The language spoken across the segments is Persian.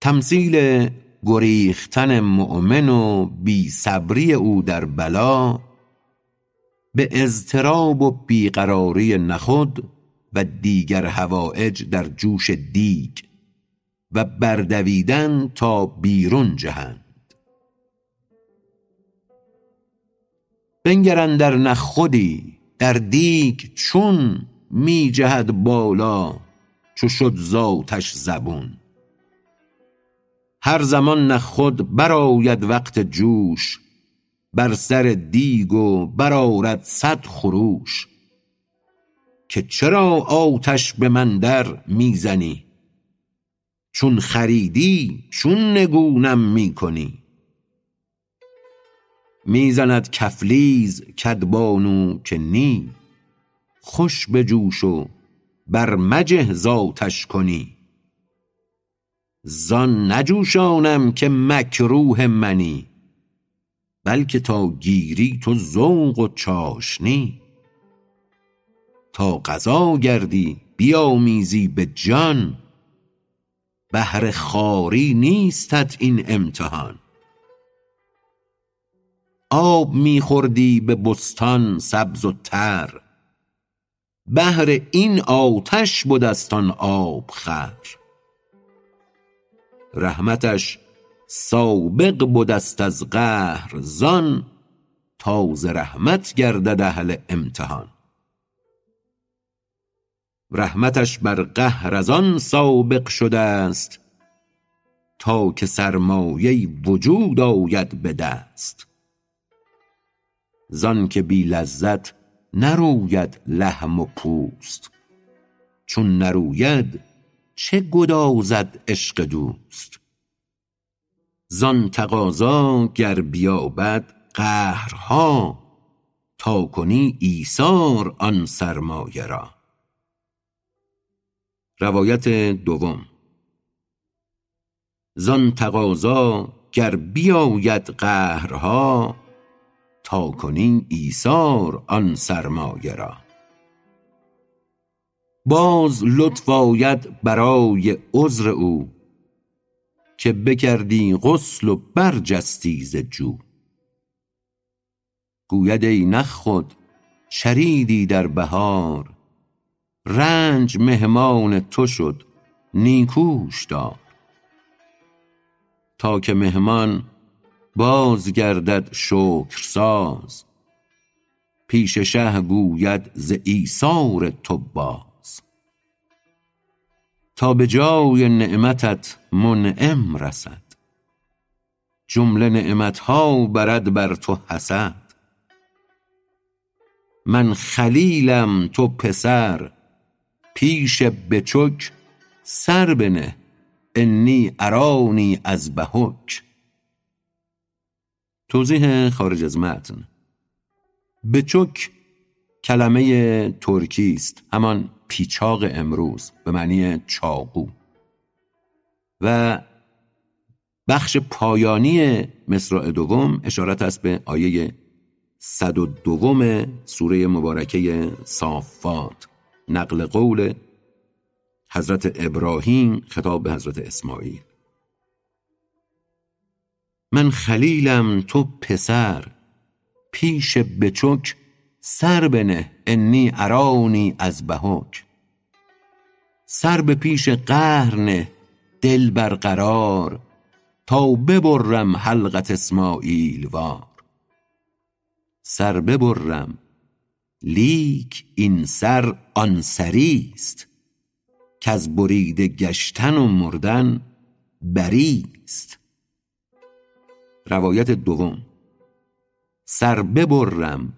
تمثیل گریختن مؤمن و بی صبری او در بلا به اضطراب و بی قراری نخود و دیگر حوایج در جوش دیگ و بردویدن تا بیرون جهند. بنگر اندر نخودی در دیگ چون می جهد بالا چو شد ز آتش زبون. هر زمان نخود برآید وقت جوش بر سر دیگ و برآرد صد خروش. که چرا آتش به من در می زنی چون خریدی چون نگونم می کنی می زند کفلیز کدبانو که نی. خوش بجوش و بر مجه ز آتش کنی. زان نجوشانم که مکروه منی بلکه تا گیری تو ذوق و چاشنی. تا قضا گردی بیامیزی به جان. بهر خواری نیستت این امتحان. آب می خوردی به بستان سبز و تر. بهر این آتش بدست آن آب خور رحمتش سابق بدست از قهر زان. تا ز رحمت گردد اهل امتحان. رحمتش بر قهر از آن سابق شدست تا که سرمایه وجود آید به دست. زانکه بی لذت نروید لحم و پوست چون نروید چه گدازد عشق دوست. زان تقاضا گر بیابد قهرها تا کنی ایثار آن سرمایه را. روایت دوم. زان تقاضا گر بیاید قهرها تا کنی ایثار آن سرمایه را. باز لطف آید برای عذر او که بکردی غسل و برجستی ز جو. گوید ای نخود چریدی در بهار رنج مهمان تو شد نیکوش دار. تا که مهمان باز گردد شکرساز پیش شه گوید ز ایثار تو باز. تا به جای نعمتت منعم رسد جمله نعمتها برد بر تو حسد. من خلیلم تو پسر پیش بچک سر بنه انی ارانی اذبحک توضیح خارج از متن. بچک کلمه ترکی است همان پیچاق امروز به معنی چاقو. و بخش پایانی مصرع دوم اشارت است به آیه صد و دوم سوره مبارکه صافات. نقل قول حضرت ابراهیم خطاب به حضرت اسماعیل. من خلیلم تو پسر پیش بچک سر بنه انی ارانی اذبحک سر به پیش قهر نه دل بر قرار تا ببرم حلقت اسماعیل وار. سر ببرم لیک این سر آن سریست کز بریده گشتن و مردن بریست روایت دوم سر ببرم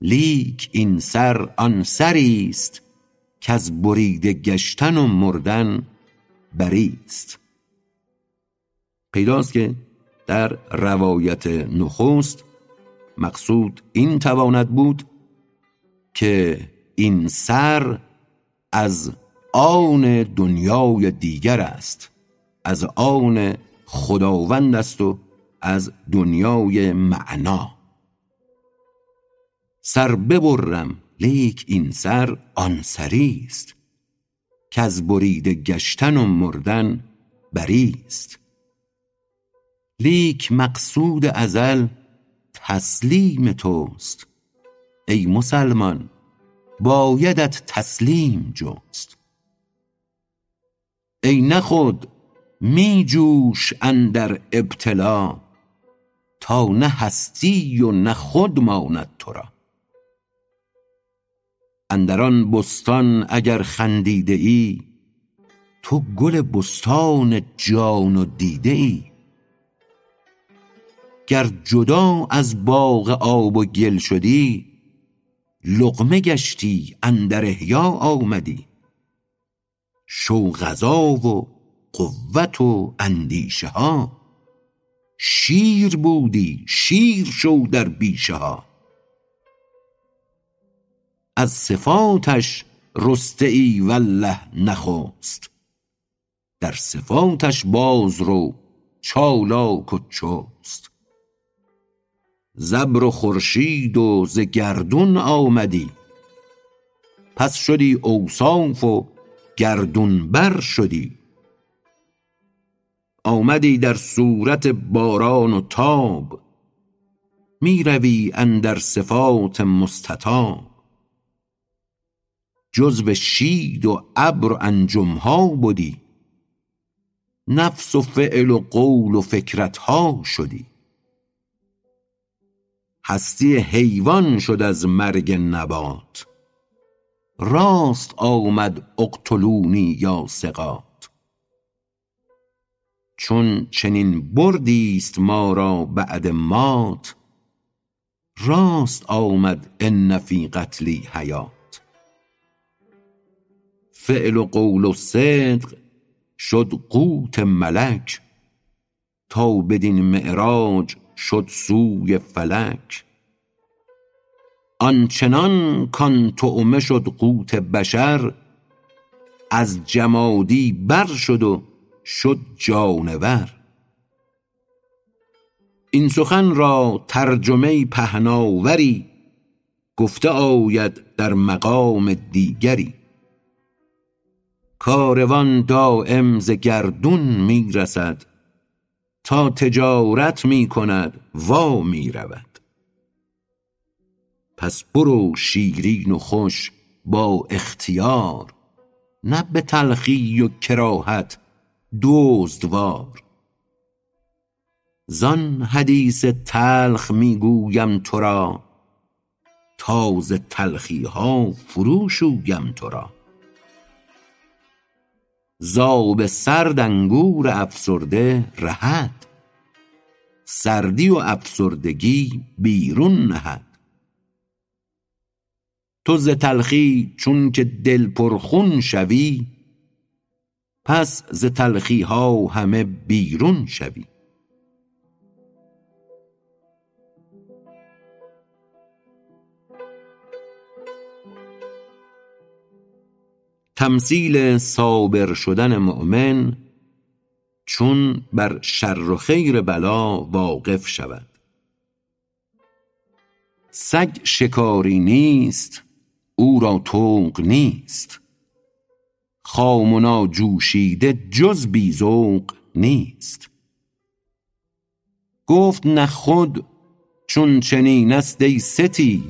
لیک این سر آن سریست کز بریده گشتن و مردن بریست پیداست که در روایت نخست مقصود این تواند بود که این سر از آن دنیای دیگر است از آن خداوند است و از دنیای معنا. سر ببرم لیک این سر آن سری است. از بریده گشتن و مردن بری است. لیک مقصود ازل تسلیم توست. ای مسلمان بایدت تسلیم جست. ای نخود می جوش اندر ابتلا تا نه هستی و نه خود ماند تو را. اندر آن بستان اگر خندیده ای تو گل بستان جان و دیده ای. گر جدا از باغ آب و گل شدی لقمه گشتی اندر احیا آمدی. شو غذا و قوت و اندیشه ها. شیر بودی شیر شو در بیشه ها. از صفاتش رسته ای والله نخست. در صفاتش باز رو چالاک و چست. ز ابر و خورشید و ز گردون آمدی. پس شدی اوصاف و گردون بر شدی. آمدی در صورت باران و تاب. می روی اندر صفات مستطاب. جزو شید و ابر و انجم ها بدی. نفس و فعل و قول و فکرت ها شدی. هستی حیوان شد از مرگ نبات. راست آمد اقتلونی یا ثقات. چون چنین بردی است ما را بعد مات راست آمد ان فی قتلی حیات. فعل و قول و صدق شد قوت ملک تا بدین معراج شد سوی فلک. آنچنان کان طعمه شد قوت بشر از جمادی بر شد و شد جانور. این سخن را ترجمه پهناوری گفته آید در مقام دیگری. کاروان دایم ز گردون می رسد تا تجارت می کند وا می رود پس برو شیرین و خوش با اختیار نه به تلخی و کراهت دزدوار. زان حدیث تلخ می گویم تو را تا ز تلخی ها فرو شویم تو را. ز آب سرد انگور افسرده رهد. سردی و افسردگی بیرون نهد. تو ز تلخی چونک دل پر خون شوی پس ز تلخی ها همه بیرون شوی. تمثیل صابر شدن مؤمن چون بر شر و خیر بلا واقف شود. سگ شکاری نیست او را طوق نیست. خام و ناجوشیده جز بی ذوق نیست. گفت نه خود چون چنین است ای ستی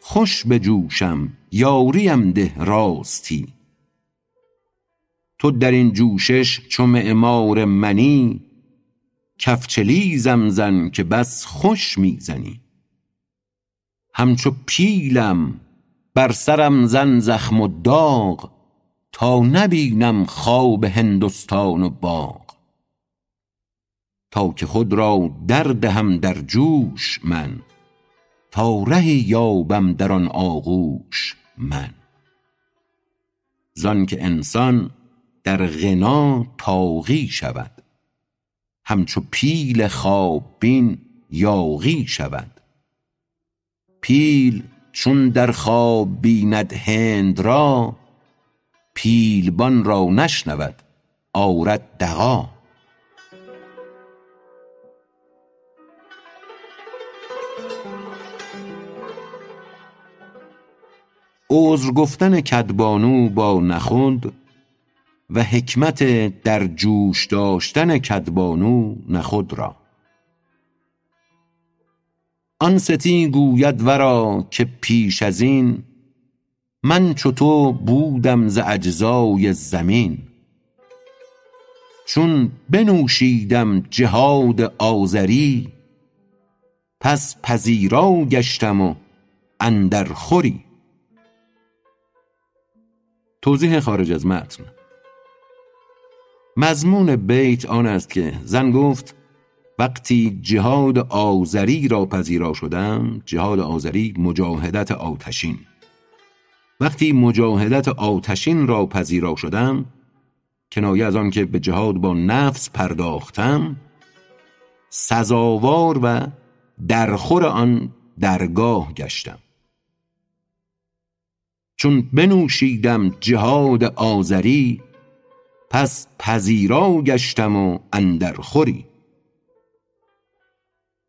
خوش بجوشم یاریم ده راستی. تو در این جوشش چو معمار منی کفچلیزم زن که بس خوش می زنی همچو پیلم بر سرم زن زخم و داغ تا نبینم خواب هندستان و باغ. تا که خود را در دهم در جوش من تا رهی یابم در آن آغوش من. زانکه انسان در غنا طاغی شود. همچو پیل خواب بین یاغی شود. پیل چون در خواب بیند هند را پیلبان را نشنود آرد دغا. عذر گفتن کدبانو با نخود و حکمت در جوش داشتن کدبانو نخود را. آن ستی گوید ورا که پیش از این من چو تو بودم ز اجزای زمین. چون بنوشیدم جهاد آزری پس پذیرا گشتم و اندر خوری. توضیح خارج از متن. مضمون بیت آن است که زن گفت وقتی جهاد آذری را پذیرا شدم جهاد آذری مجاهدت آتشین. وقتی مجاهدت آتشین را پذیرا شدم کنایه از آن که به جهاد با نفس پرداختم سزاوار و درخور آن درگاه گشتم. چون بنوشیدم جهاد آذری پس پذیرا گشتم و اندر خوری.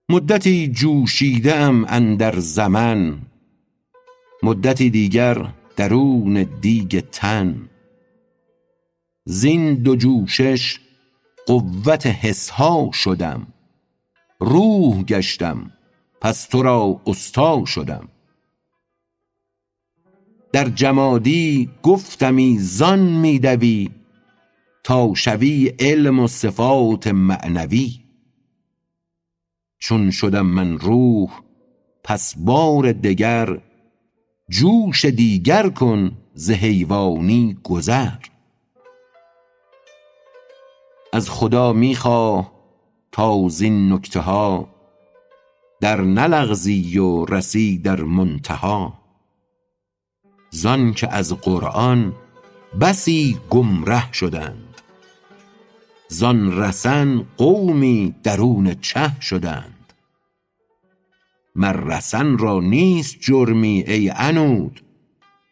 مدتی جوشیده ام اندر زمن مدتی دیگر درون دیگ تن. زین دو جوشش قوت حسها شدم روح گشتم پس تو را استا شدم. در جمادی گفتمی زان می دوی تا شوی علم و صفات معنوی. چون شدم من روح پس بار دگر جوش دیگر کن ز حیوانی گذر. از خدا می خواه تا زین نکته ها در نلغزی و رسی در منتها. زان که از قرآن بسی گمره شدند. زان رسن قومی درون چه شدند. مر رسن را نیست جرمی ای عنود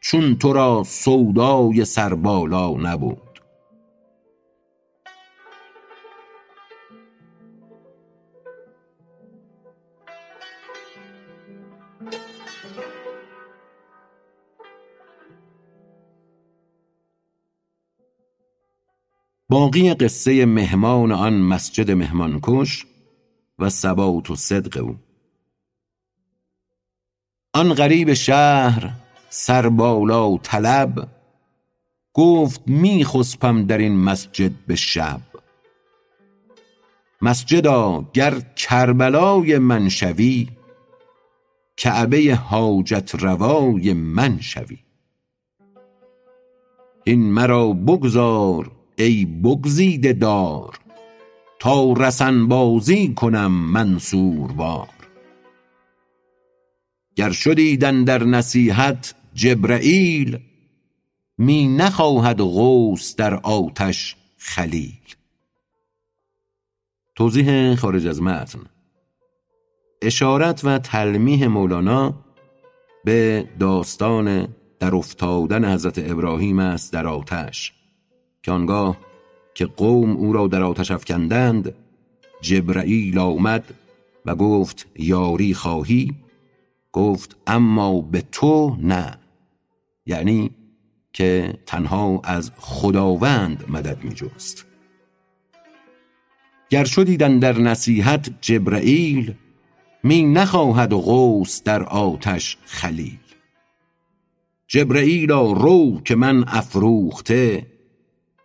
چون تو را سودای سربالا نبود. باقی قصه مهمان آن مسجد مهمانکش و ثبات و صدق او. آن غریب شهر سربالا طلب گفت می خسپم در این مسجد به شب. مسجدا گر کربلای من شوی کعبه حاجت روای من شوی. این مرا بگذار ای بگزیده دار تا رسن بازی کنم من سوروار گر شدیت اندر نصیحت جبرییل می نخواهد غوث در آتش خلیل. توضیح خارج از متن. اشارت و تلمیح مولانا به داستان در افتادن حضرت ابراهیم است در آتش. که آنگاه که قوم او را در آتش افکندند جبرئیل آمد و گفت یاری خواهی؟ گفت اما به تو نه. یعنی که تنها از خداوند مدد می جست گر شدیت اندر نصیحت جبرئیل می نخواهد غوث در آتش خلیل. جبرئیلا رو که من افروخته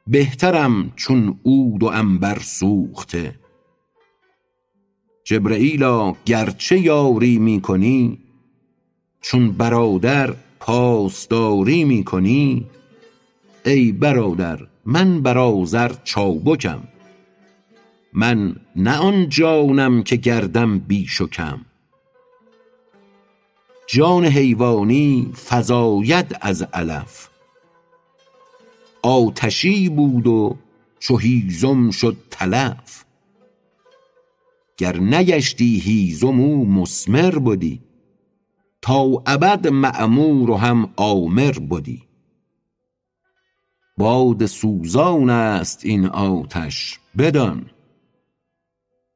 بهترم چون عود و عنبر سوخته. جبرییلا گرچه یاری می کنی چون برادر پاسداری می کنی ای برادر من بر آذر چابکم. من نه آن جانم که گردم بیش و کم. جان حیوانی فزاید از علف. آتشی بود و چو شد تلف. گر نگشتی هیزم او مثمر بدی تا ابد معمور و هم آمر بدی. باد سوزان است این آتش بدان.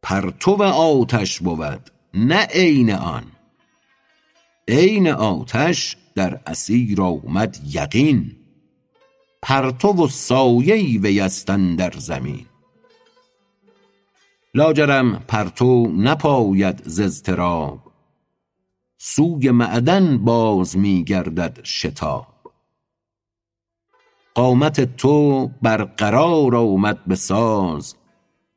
پرتو آتش بود نه عین آن. عین آتش در اسیر آمد یقین. پرتو و سایه وی است اندر زمین. لاجرم پرتو نپاید ز اضطراب. سوی معدن باز می گردد شتاب. قامت تو برقرار آمد به ساز.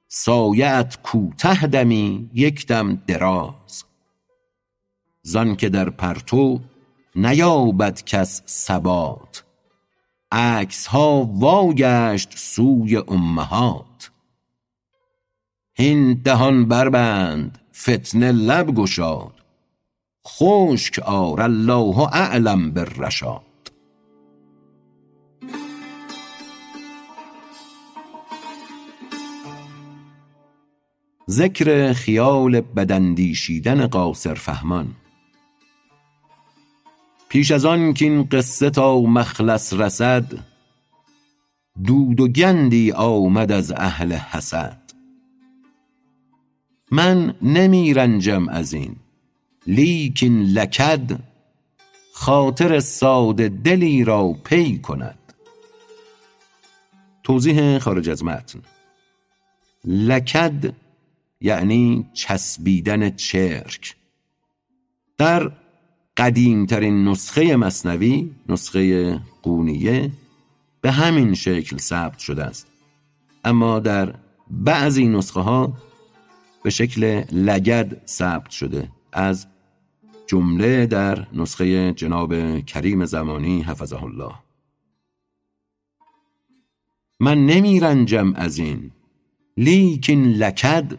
سایه ات کوته دمی یک دم دراز. زانکه در پرتو نیابد کس ثبات. عکسها واگشت سوی امهات. هین دهان بربند فتنه لب گشاد. خشک آر الله اعلم بالرشاد. ذکر خیال بد اندیشیدن قاصرفهمان پیش از آن کاین قصه تا مخلص رسد دود و گندی آمد از اهل حسد. من نمی رنجم ازین لیکن لکد خاطر ساده دلی را پی کند. توضیح خارج از متن. لکد یعنی چسبیدن چرک. در قدیم ترین نسخه مثنوی نسخه قونیه به همین شکل ثبت شده است. اما در بعضی نسخه ها به شکل لگد ثبت شده. از جمله در نسخه جناب کریم زمانی حفظه الله. من نمی رنجم ازین لیکن لکد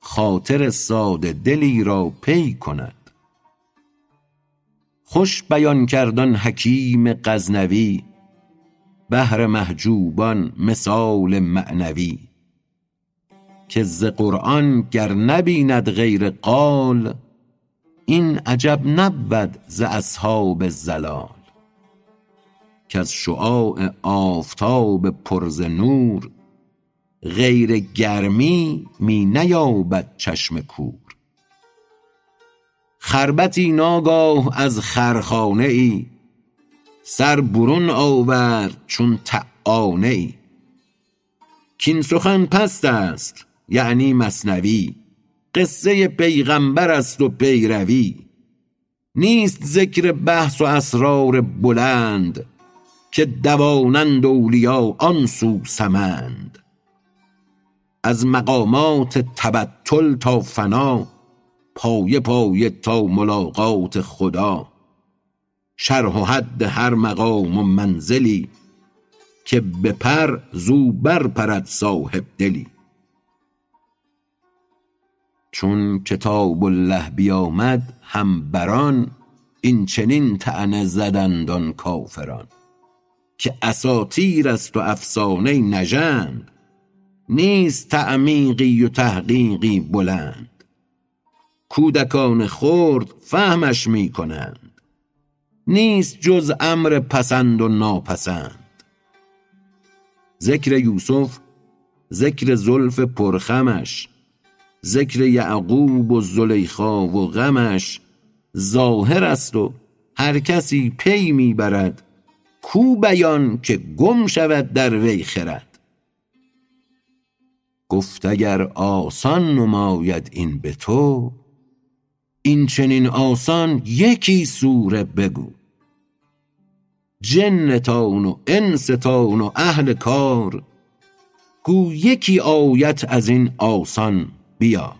خاطر ساده دلی را پی کند. خوش بیان کرد آن حکیم غزنوی بهر محجوبان مثال معنوی. که ز قرآن گر نبیند غیر قال این عجب نبود ز اصحاب الضلال کز شعاع آفتاب پر ز نور غیر گرمی می نیابد چشم کور. خربطی ناگاه از خرخانه ای سر برون آورد چون طعانه ای کاین سخن پست است یعنی مثنوی. قصه پیغمبر است و پیروی. نیست ذکر بحث و اسرار بلند که دوانند اولیا آن سو سمند. از مقامات تبتل تا فنا پایه پایه تا ملاقات خدا. شرح و حد هر مقام و منزلی که بپر زو بر پرد صاحبدلی چون کتاب الله بیامد هم بر آن این چنین طعنه زدند آن کافران که اساطیر است و افسانه نژند. نیست تعمیقی و تحقیقی بلند. کودکان خرد فهمش می کنند نیست جز امر پسند و ناپسند. ذکر یوسف ذکر زلف پر خمش ذکر یعقوب و زلیخا و غمش ظاهر است و هر کسی پی می برد کو بیان که گم شود در وی خرد. گفت اگر آسان نماید این به تو این چنین آسان یکی سوره بگو. جنتان و انستان و اهل کار گو یکی آیت ازین آسان بیار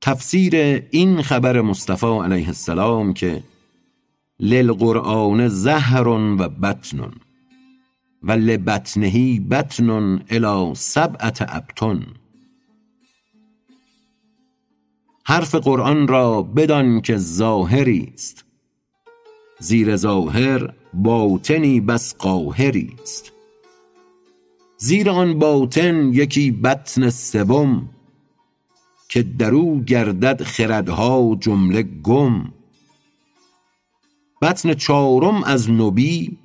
تفسیر این خبر مصطفی علیه السلام که للقرآن ظهر و بطن. و لبطنه بطن الی سبعة ابطن. حرف قرآن را بدان که ظاهری است. زیر ظاهر باطنی بس قاهری است. زیر آن باطن یکی بطن سوم که درو گردد خردها جمله گم. بطن چارم از نبی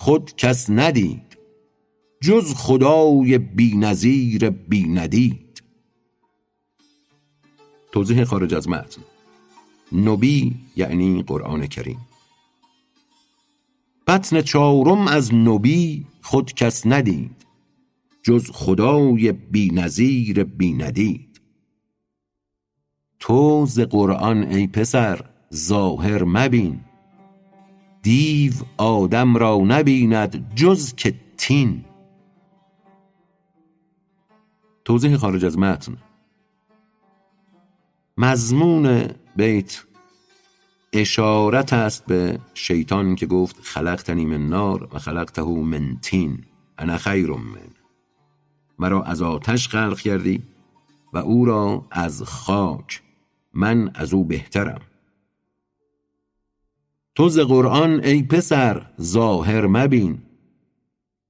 خود کس ندید جز خدای بی نظیر بی ندید توضیح خارج از متن. نبی یعنی قرآن کریم. بطن چارم از نبی خود کس ندید جز خدای بی نظیر بی ندید تو ز قرآن ای پسر ظاهر مبین. دیو آدم را نبیند جز که تین. توضیح خارج از متن. مضمون بیت اشارت است به شیطان که گفت خلقتنی من نار و خلقته من تین. انا خیر من. مرا از آتش خلق کردی و او را از خاک. من از او بهترم. تو ز قرآن ای پسر ظاهر مبین.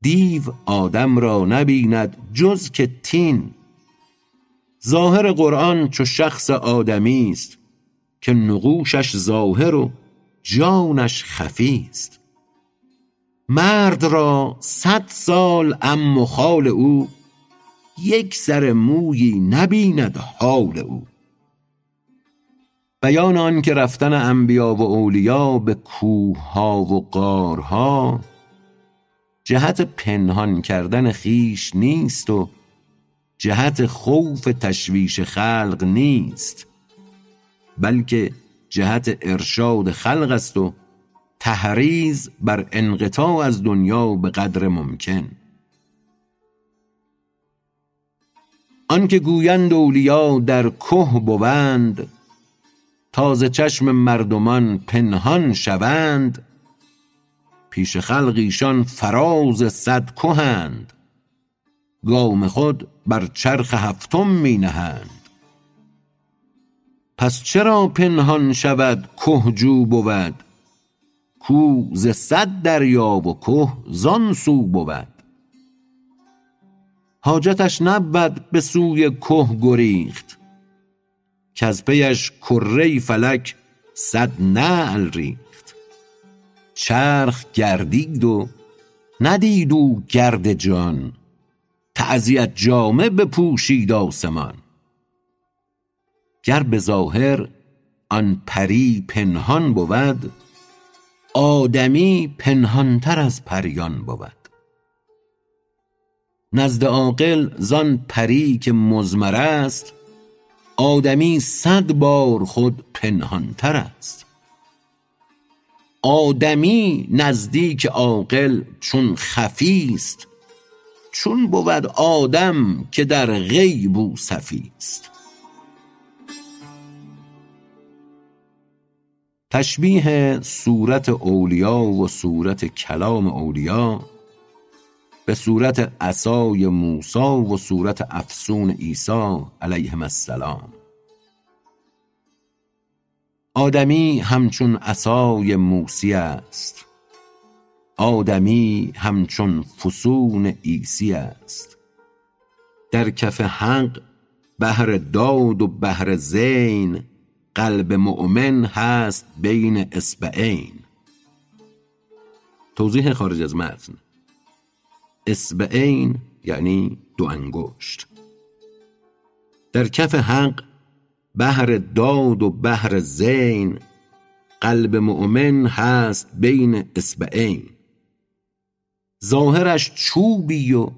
دیو آدم را نبیند جز که تین. ظاهر قرآن چو شخص آدمی است که نقوشش ظاهر و جانش خفی است. مرد را صد سال ام و خال او یک سر مویی نبیند حال او. بیان آن که رفتن انبیا و اولیا به کوهها و غارها جهت پنهان کردن خویش نیست و جهت خوف تشویش خلق نیست بلکه جهت ارشاد خلق است و تحریز بر انقطاع از دنیا به قدر ممکن. آنکه گویند اولیا در که بوند تا چشم مردمان پنهان شوند پیش خلق ایشان فراز صد کهند. گام خود بر چرخ هفتم می نهند پس چرا پنهان شود که جو بود؟ کو ز صد دریا و که زان سو بود. حاجتش نبود به سوی که گریخت. کز پیش کره فلک صد نعل ریخت. چرخ گردید و ندید او گرد جان. تعزیت جامه بپوشید آسمان. گر به ظاهر آن پری پنهان بود آدمی پنهانتر از پریان بود. نزد عاقل زان پری که مضمر است آدمی صد بار خود پنهانتر است. آدمی نزدیک عاقل چون خفی است. چون بود آدم که در غیب او صفی است. تشبیه صورت اولیا و صورت کلام اولیا به صورت عصای موسی و صورت افسون عیسی علیهم السلام. آدمی همچون عصای موسی است. آدمی همچون فسون عیسی است. در کف حق بهر داد و بهر زین قلب مؤمن هست بین اصبعین. توضیح خارج از متن. اصبعین یعنی دو انگشت. در کف حق بهر داد و بهر زین قلب مؤمن هست بین اصبعین ظاهرش چوبی و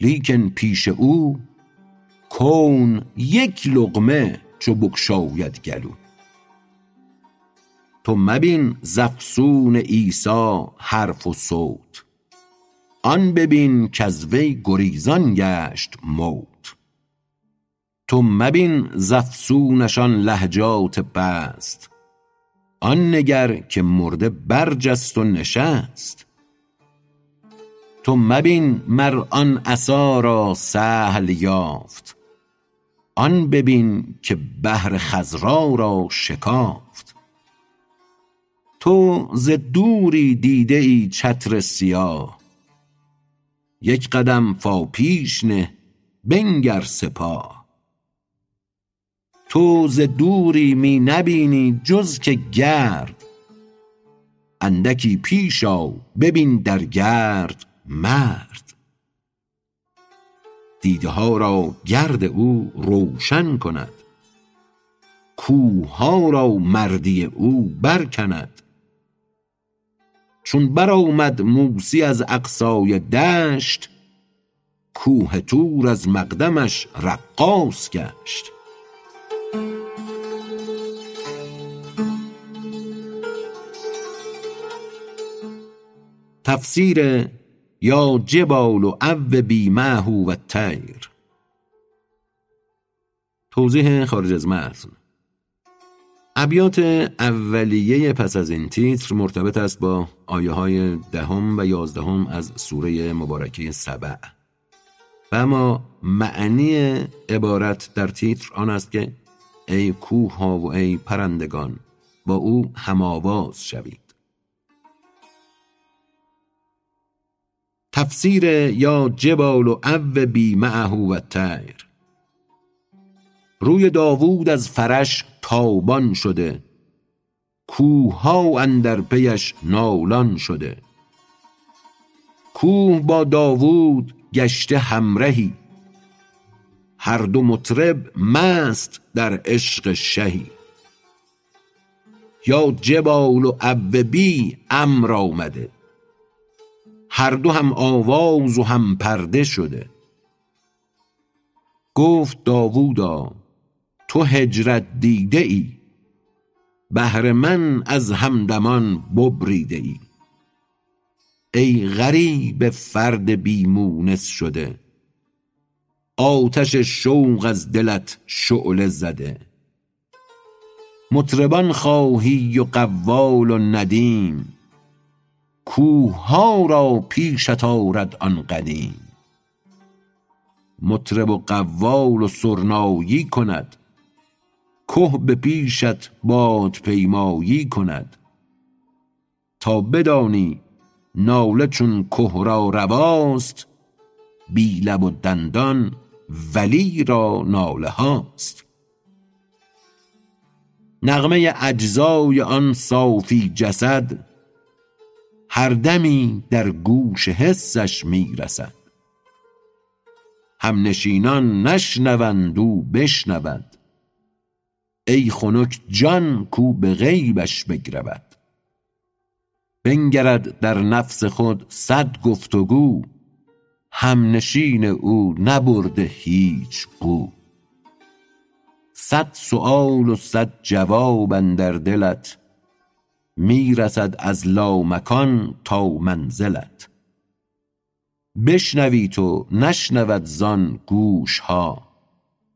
لیکن پیش او کون یک لقمه چو بگشاید گلو. تو مبین زفسون عیسی حرف و صوت. آن ببین کز وی گریزان گشت موت. تو مبین زفسونشان لهجات بست. آن نگر که مرده برجست و نشست. تو مبین مر آن عصا را سهل یافت. آن ببین که بحر خضرا را شکافت. تو ز دوری دیده ای چتر سیاه. یک قدم فا پیش نه بنگر سپاه تو ز دوری می نبینی جز که گرد اندکی پیش آ ببین در گرد مرد. دیده ها را گرد او روشن کند کوه ها را مردی او برکند. چون برآمد موسی از اقصای دشت کوه طور از مقدمش رقاص گشت. تفسیر یا جبال و بی معه و تیر توضیح خارج از متن. ابیات اولیه پس از این تیتر مرتبط است با آیه های دهم و یازدهم از سوره مبارکه سبع. و اما معنی عبارت در تیتر آن است که ای کوه ها و ای پرندگان با او هماواز شوید. تفسیر یا جبال و او بی معه و تیر روی داوود از فرش تابان شده. کوه ها اندر پیش نالان شده. کوه با داوود گشته همرهی. هر دو مطرب مست در عشق شهی. یا جبال و بی امر آمده. هر دو هم آواز و هم پرده شده. گفت داوودا تو هجرت دیده ای بهر من از همدمان ببریده ای ای غریب فرد بیمونس شده آتش شوق از دلت شعله زده. مطربان خواهی و قوال و ندیم کوه ها را پیشت آرد آن قدیم. مطرب و قوال و سرنایی کند که به پیشت بادپیمایی کند. تا بدانی ناله چون که را رواست بی لب و دندان ولی را ناله هاست. نغمه اجزای آن صافی جسد هر دمی در گوش حسش می رسد. همنشینان نشنوند او بشنود ای خنک جان کو به غیبش بگرود. بنگرد در نفس خود صد گفتگو همنشین او نبرده هیچ قو. صد سؤال و صد جواب اندر دلت می رسد از لامکان تا منزلت. بشنوی تو نشنود زان گوش ها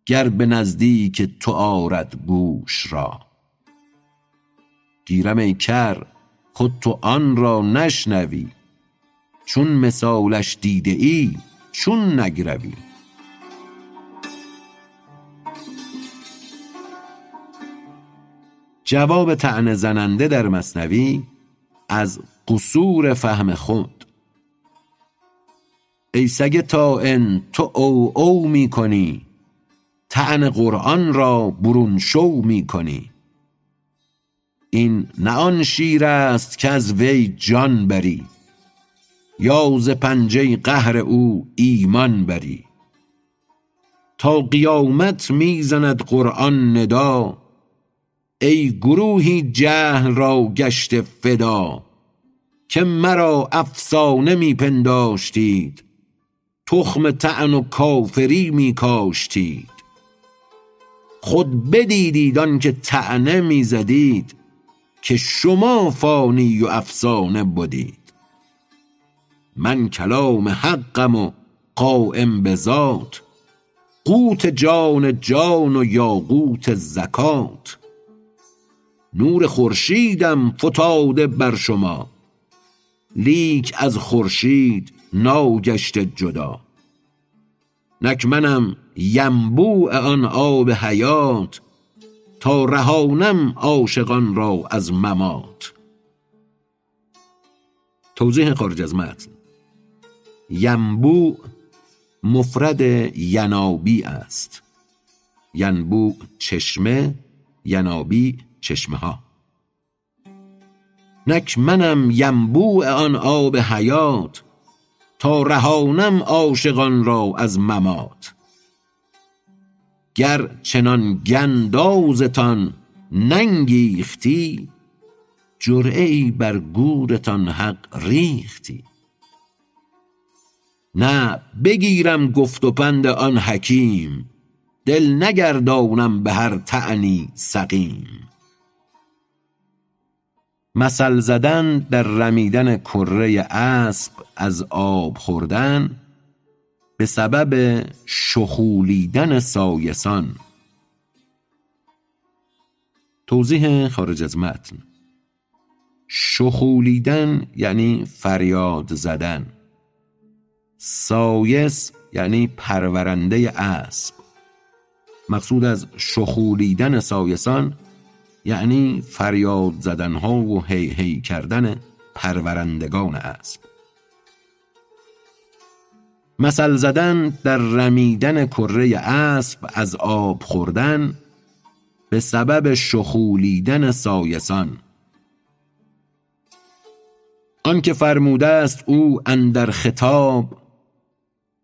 گر به نزدیک تو آرد گوش را. گیرم ای کر خود تو آن را نشنوی. چون مثالش دیده ای چون نگروی. جواب طعنه زننده در مصنوی از قصور فهم خود. ای سگ طاعن تو او او می کنی. طعن قرآن را برون شو می کنی این نه آن شیر است که از وی جان بری یا ز پنجه قهر او ایمان بری. تا قیامت می زند قرآن ندا ای گروهی جهل را گشته فدا که مرا افسانه می پنداشتید تخم طعن و کافری می کاشتید خود بدیدید آنکه طعنه می زدید که شما فانی و افسانه بدید. من کلام حقم و قائم به ذات قوت جان جان و یاقوت زکات. نور خورشیدم فتاده بر شما لیک از خورشید ناگشته جدا. نک منم ینبوع آن آب حیات تا رهانم عاشقان را از ممات. توضیح خارج از متن. ینبوع مفرد ینابی است. ینبوع چشمه ینابی چشمه ها نک منم ینبوع آن آب حیات تا رهانم عاشقان را از ممات. گر چنان گندازتان ننگیختی جرعه ای بر گورتان حق ریختی. نه بگیرم گفت و پند آن حکیم دل نگردانم به هر طعنی سقیم. مثل زدن در رمیدن کره اسب از آب خوردن به سبب شخولیدن سایسان. توضیح خارج از متن. شخولیدن یعنی فریاد زدن. سایس یعنی پرورنده اسب. مقصود از شخولیدن سایسان یعنی فریاد زدنها و هی هی کردن پرورندگان اسب مثل زدن در رمیدن کره اسب از آب خوردن به سبب شخولیدن سایسان. آنکه فرموده است او اندر خطاب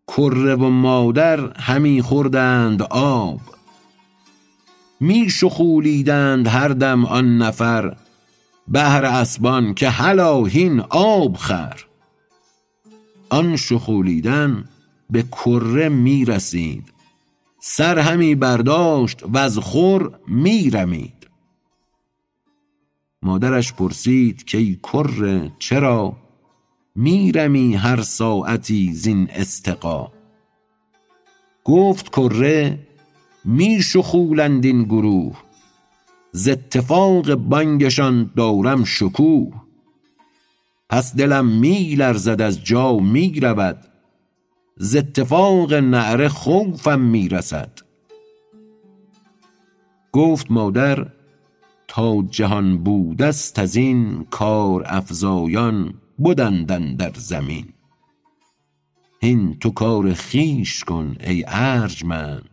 کره و مادر همی خوردند آب. می شخولیدند هر دم آن نفر بهر اسبان که هلا هین آب خور آن شخولیدن به کره می رسید. سر همی برداشت وز خور می رمید. مادرش پرسید کای کره چرا می رمی هر ساعتی زین استقا؟ گفت کره می شخولند این گروه. ز اتفاق بانگشان دارم شکوه. پس دلم می لرزد از جا می رود. ز اتفاق نعره خوفم می رسد. گفت مادر تا جهان بودست ازین کارافزایان بدند اندر زمین. هین تو کار خویش کن ای ارجمند.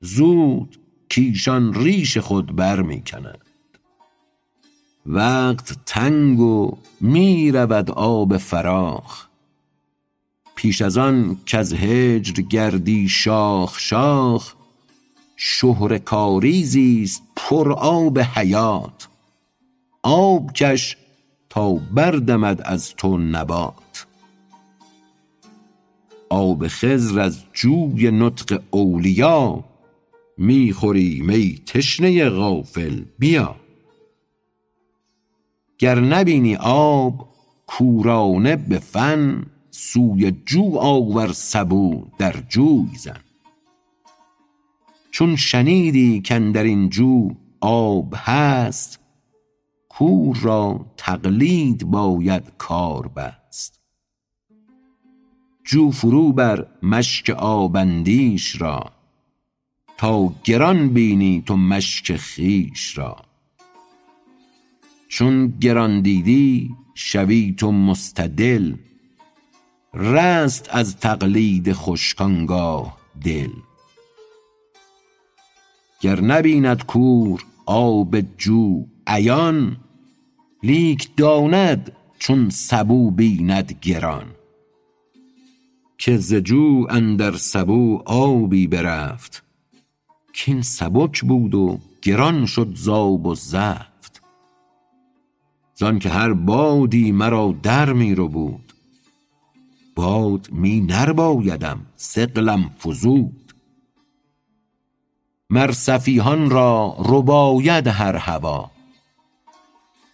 زود کایشان ریش خود بر می کنند وقت تنگ و می رود آب فراخ. پیش از آن کز هجر گردی شاخ شاخ شهره کاریزیست پر آب حیات. آب کش تا بردمد از تو نبات. آب خضر از جوی نطق اولیا می خوریم ای تشنه غافل بیا. گر نبینی آب کورانه به فن سوی جو آور سبو در جوی زن. چون شنیدی کاندرین جو آب هست کور را تقلید باید کار بست. جو فرو بر مشک آب اندیش را تا گران بینی تو مشک خویش را. چون گران دیدی شوی تو مستدل. رست از تقلید خشک آنگاه دل. گر نبیند کور آب جو عیان لیک داند چون سبو بیند گران. که ز جو اندر سبو آبی برفت کین سبک بود و گران شد ز آب و زفت. زانکه هر بادی مرا در می ربود باد می نربایدم ثقلم فزود. مر سفیهان را رباید هر هوا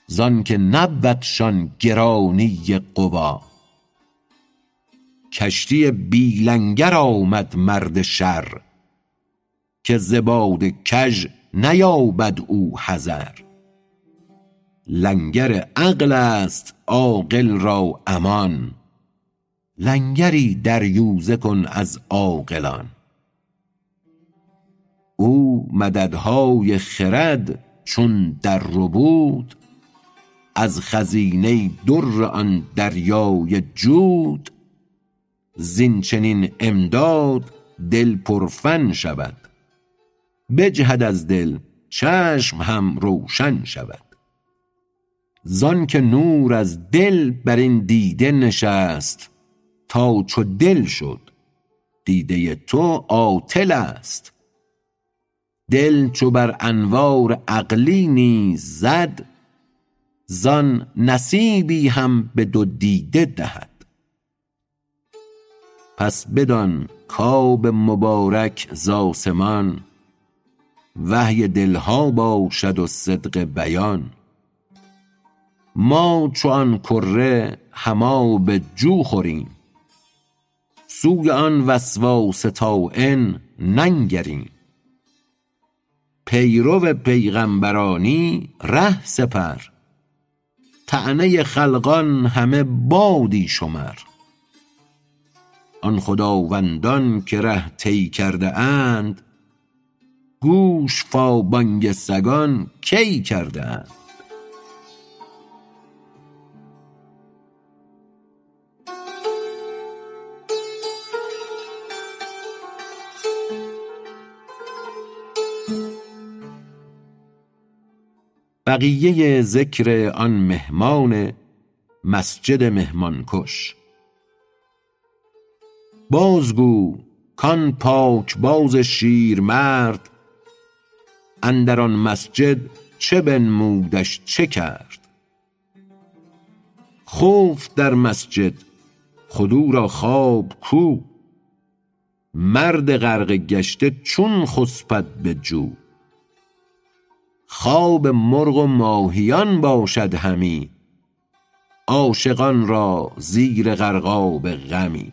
زانکه نبودشان گرانی قوا. کشتی بی لنگر آمد مرد شر که ز باد کژ نیابد او حذر. لنگر عقل است عاقل را امان. لنگری دریوزه کن از عاقلان. او مددهای خرد چون در ربود از خزینه در آن دریای جود. زین چنین امداد دل پر فن شود. بجهد از دل چشم هم روشن شود. زان که نور از دل بر این دیده نشست تا چو دل شد دیده تو عاطل است. دل چو بر انوار عقلی نیز زد زان نصیبی هم به دو دیده دهد. پس بدان کآب مبارک ز آسمان وحی دلها باشد و صدق بیان. ما چو آن کره هم آب جو خوریم. سوی آن وسواس طاین ننگریم. پیرو پیغمبرانی ره سپر. طعنه خلقان همه بادی شمر. آن خداوندان که ره طی کرده اند گوش با بانگ سگان کی کرده اند؟ بقیه ذکر آن مهمان مسجد مهمان کش باز گو کآن پاکباز شیرمرد اندر آن مسجد چه بنمودش چه کرد؟ خفت در مسجد خود او را خواب کو. مرد غرقه گشته چون خسپد به جو. خواب مرغ و ماهیان باشد همی. عاشقان را زیر غرقاب غمی.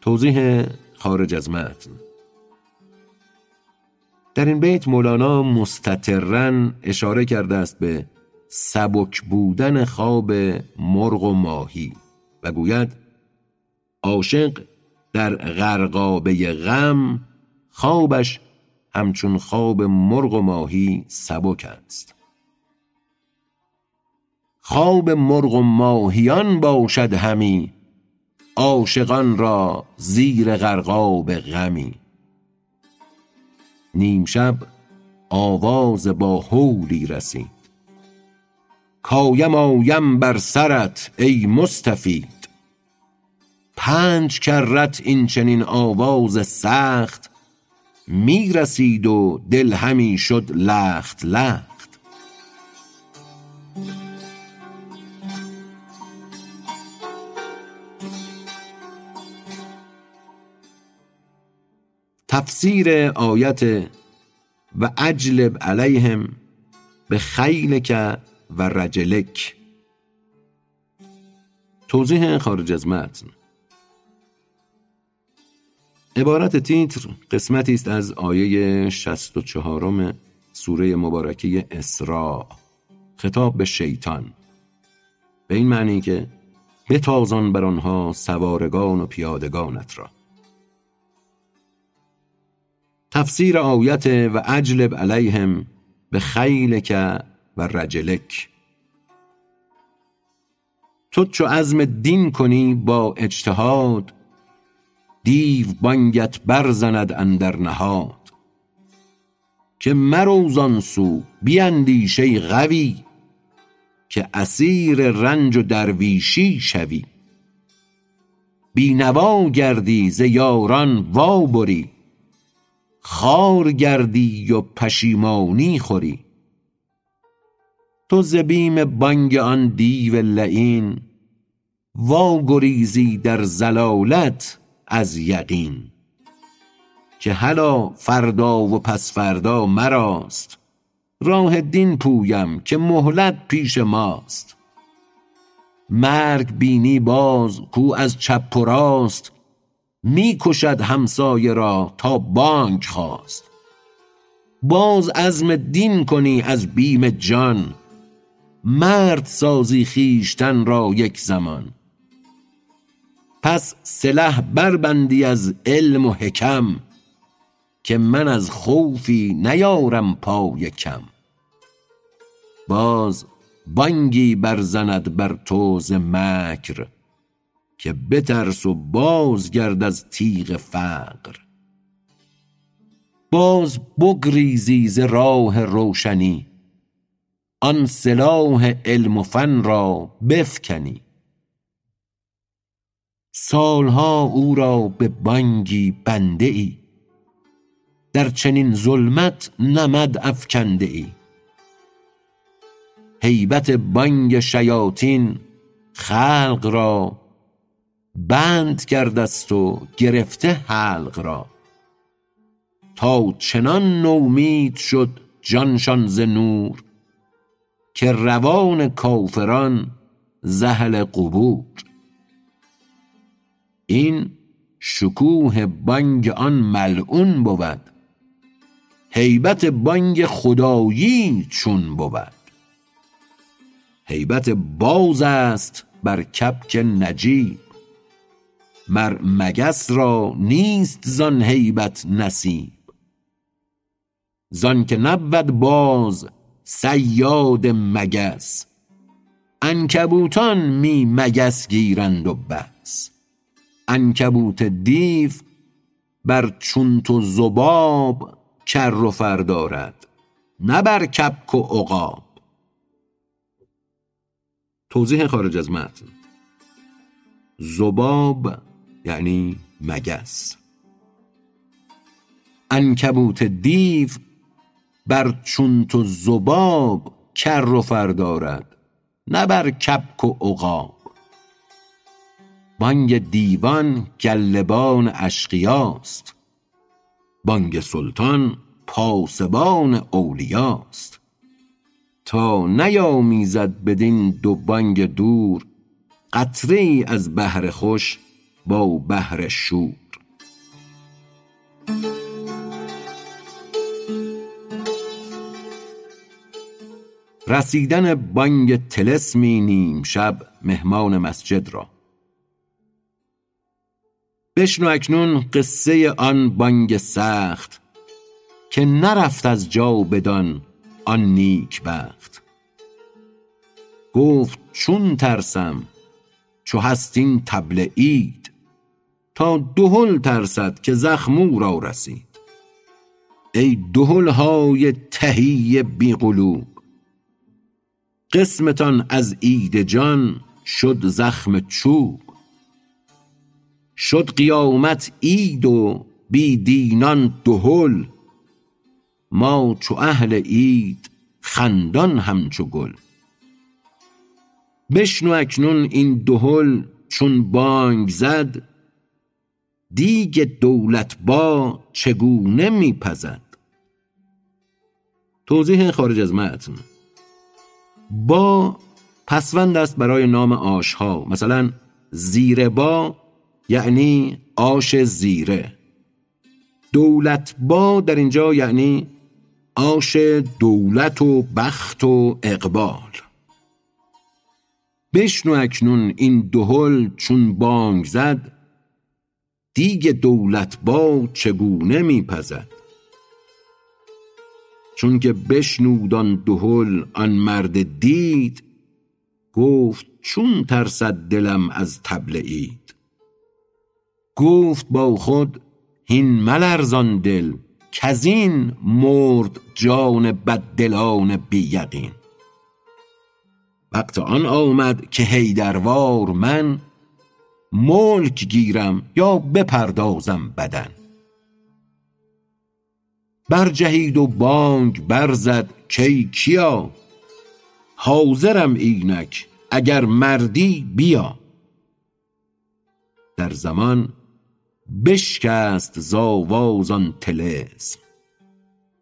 توضیح خارج از متن. در این بیت مولانا مستترا اشاره کرده است به سبک بودن خواب مرغ و ماهی و گوید عاشق در غرقابه غم خوابش همچون خواب مرغ و ماهی سبک است. خواب مرغ و ماهیان باشد همی عاشقان را زیر غرقاب غمی. نیم شب آواز با هولی رسید. کایم آیم بر سرت ای مستفید. پنج کرت این چنین آواز سخت می رسید و دل همی شد لخت لخت. تفسیر آیت و اجلب علیهم بخیلک و رجلک. توضیح خارج از متن. عبارت تیتر قسمتی است از آیه 64 سوره مبارکه اسراء. خطاب به شیطان. به این معنی که بتازان بر آنها سوارگان و پیادگانت را. تفسیر آیت و اجلب علیهم بخیلک و رجلک. تو چو عزم دین کنی با اجتهاد دیو بانگت بر زند اندر نهاد. که مرو زان سو بیندیش ای غوی که اسیر رنج و درویشی شوی. بی نوا گردی ز یاران وا بری خوار گردی و پشیمانی خوری. تو ز بیم بانگ آن دیو لعین وا گریزی در ضلالت از یقین. که هلا فردا و پس فردا مراست راه دین پویم که مهلت پیش ماست. مرگ بینی باز کو از چپ و راست می کشد همسایه را تا بانگ خواست. باز عزم دین کنی از بیم جان مرد سازی خویشتن را یک زمان. پس سلح بربندی از علم و حکم که من از خوفی نیارم پای کم. باز بانگی بر زند بر تو ز مکر که بترس و باز گرد از تیغ فقر. باز بگریزی ز راه روشنی آن سلاح علم و فن را بفکنی. سالها او را به بانگی بنده ای در چنین ظلمت نمد افکنده ای هیبت بانگ شیاطین خلق را بند کرده است و گرفته حلق را. تا چنان نومید شد جانشان ز نور که روان کافران ز اهل قبور. این شکوه بانگ آن ملعون بود هیبت بانگ خدایی چون بود. هیبت باز است بر کبک نجیب. مر مگس را نیست زان هیبت نصیب. زانکه نبود باز صیاد مگس عنکبوتان می مگس گیرند و بس. عنکبوت دیو بر چون تو ذباب کر و فر دارد نه بر کبک و عقاب. توضیح خارج از متن. ذباب یعنی مگس. عنکبوت دیو بر چون تو ذباب کر و فر دارد نه بر کبک و عقاب. بانگ دیوان گلبان اشقیاست بانگ سلطان پاسبان اولیاست. تا نیامیزد بدین دو بانگ دور قطره ای از بحر خوش با بحر شور. رسیدن بانگ طلسمی نیم شب مهمان مسجد را. بشنو اکنون قصه آن بانگ سخت که نرفت از جا بدان آن نیکبخت گفت چون ترسم چو هست این طبل عید تا دهل ترسد که زخم او را رسید. ای دهلهای تهی بی قلوب قسمتان از عید جان شد زخم چوب. شد قیامت عید و بی دینان دهل ما چو اهل عید خندان همچو گل. بشنو اکنون این دهل چون بانگ زد دیگ دولت با چگونه می پزد توضیح خارج از متن. با پسوند است برای نام آشها. مثلا زیر با یعنی آش زیره. دولت با در اینجا یعنی آش دولت و بخت و اقبال. بشنو اکنون این دهل چون بانگ زد دیگ دولت با چگونه می پزد چون که بشنود آن دهل آن مرد دید گفت چون ترسد دلم از طبل عید. گفت با خود هین ملرزان دل کزین مرد جان بددلان بی یقین. وقت آن آمد که حیدروار من ملک گیرم یا بپردازم بدن. برجهید و بانگ برزد کای کیا؟ حاضرم اینک اگر مردی بیا. در زمان بشکست ز آواز آن طلسم.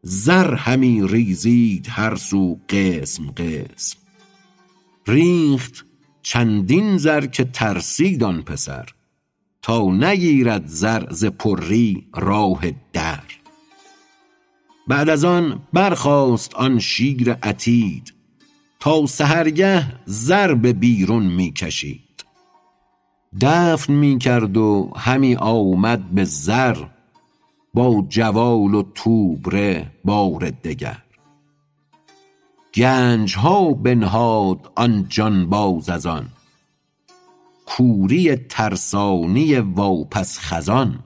زر همی ریزید هر سو قسم قسم. ریخت چندین زر که ترسید آن پسر تا نگیرد زر ز پری راه در. بعد از آن برخاست آن شیر عتید تا سحرگه زر به بیرون می کشید. دفن می کرد و همی آمد به زر با جوال و توبره بار دگر. گنجها بنهاد آن جانباز از آن. کوری ترسانی واپس خزان.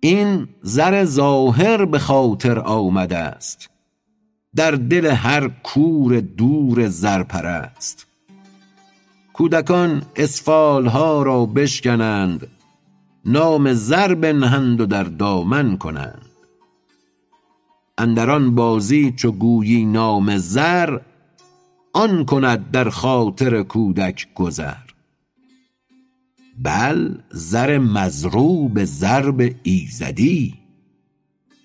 این زر ظاهر به خاطر آمده است. در دل هر کور دور زرپرست. کودکان اسفال ها را بشکنند نام زر بنهند و در دامن کنند. اندران بازی چو گویی نام زر آن کند در خاطر کودک گذر. بل زر مضروب ضرب ایزدی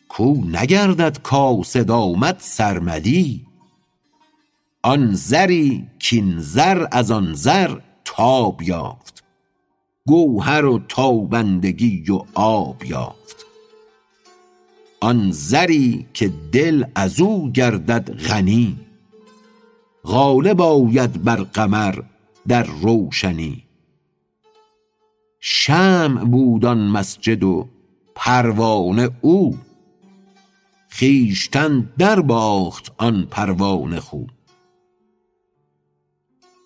کو نگردد کاسد آمد سرمدی. آن زری کین زر از آن زر تاب یافت گوهر و تابندگی و آب یافت. آن زری که دل ازو گردد غنی. غالب آید بر قمر در روشنی. شمع بود آن مسجد و پروانه او. خویشتن در باخت آن پروانه خو.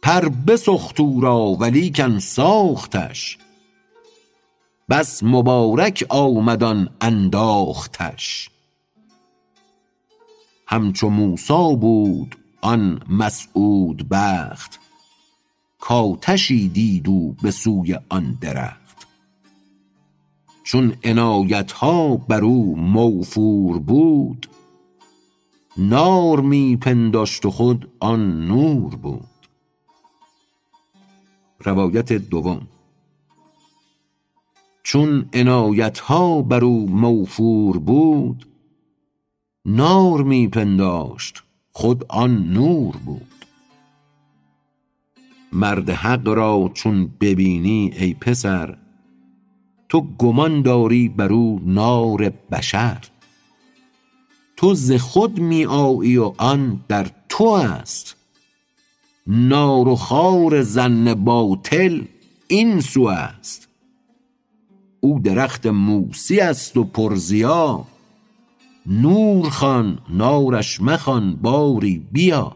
پر بسخت او را ولیکن ساختش. بس مبارک آمد آن انداختش. همچو موسی بود آن مسعود بخت. کآتشی دید او به سوی آن درخت. چون عنایت ها برو موفور بود نار می پنداشت و خود آن نور بود. روایت دوم. چون عنایت ها برو موفور بود نار می پنداشت خود آن نور بود. مرد حق را چون ببینی ای پسر تو گمان داری برو نار بشر. تو ز خود می آیی و آن در تو است. نار و خار ظن باطل این سو است. او درخت موسی است و پر ضیا. نور خوان نارش مخوان باری بیا.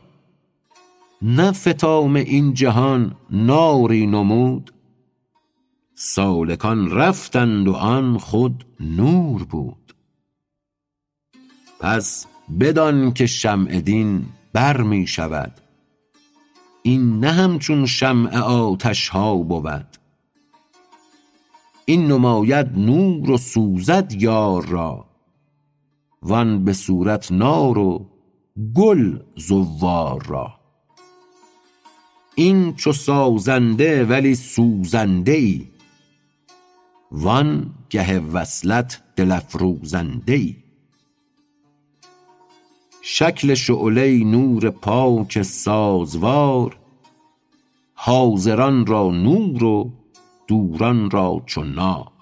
نه فطام این جهان ناری نمود. سالکان رفتند و آن خود نور بود. پس بدان که شمع دین بر می شود. این نه همچون شمع آتش ها بود. این نماید نور و سوزد یار را. وان به صورت نار و گل زوار را. این چو سازنده ولی سوزنده ای وان گه وصلت دل افروزنده ای شکل شعله نور پاک سازوار حاضران را نور و دوران را چو نار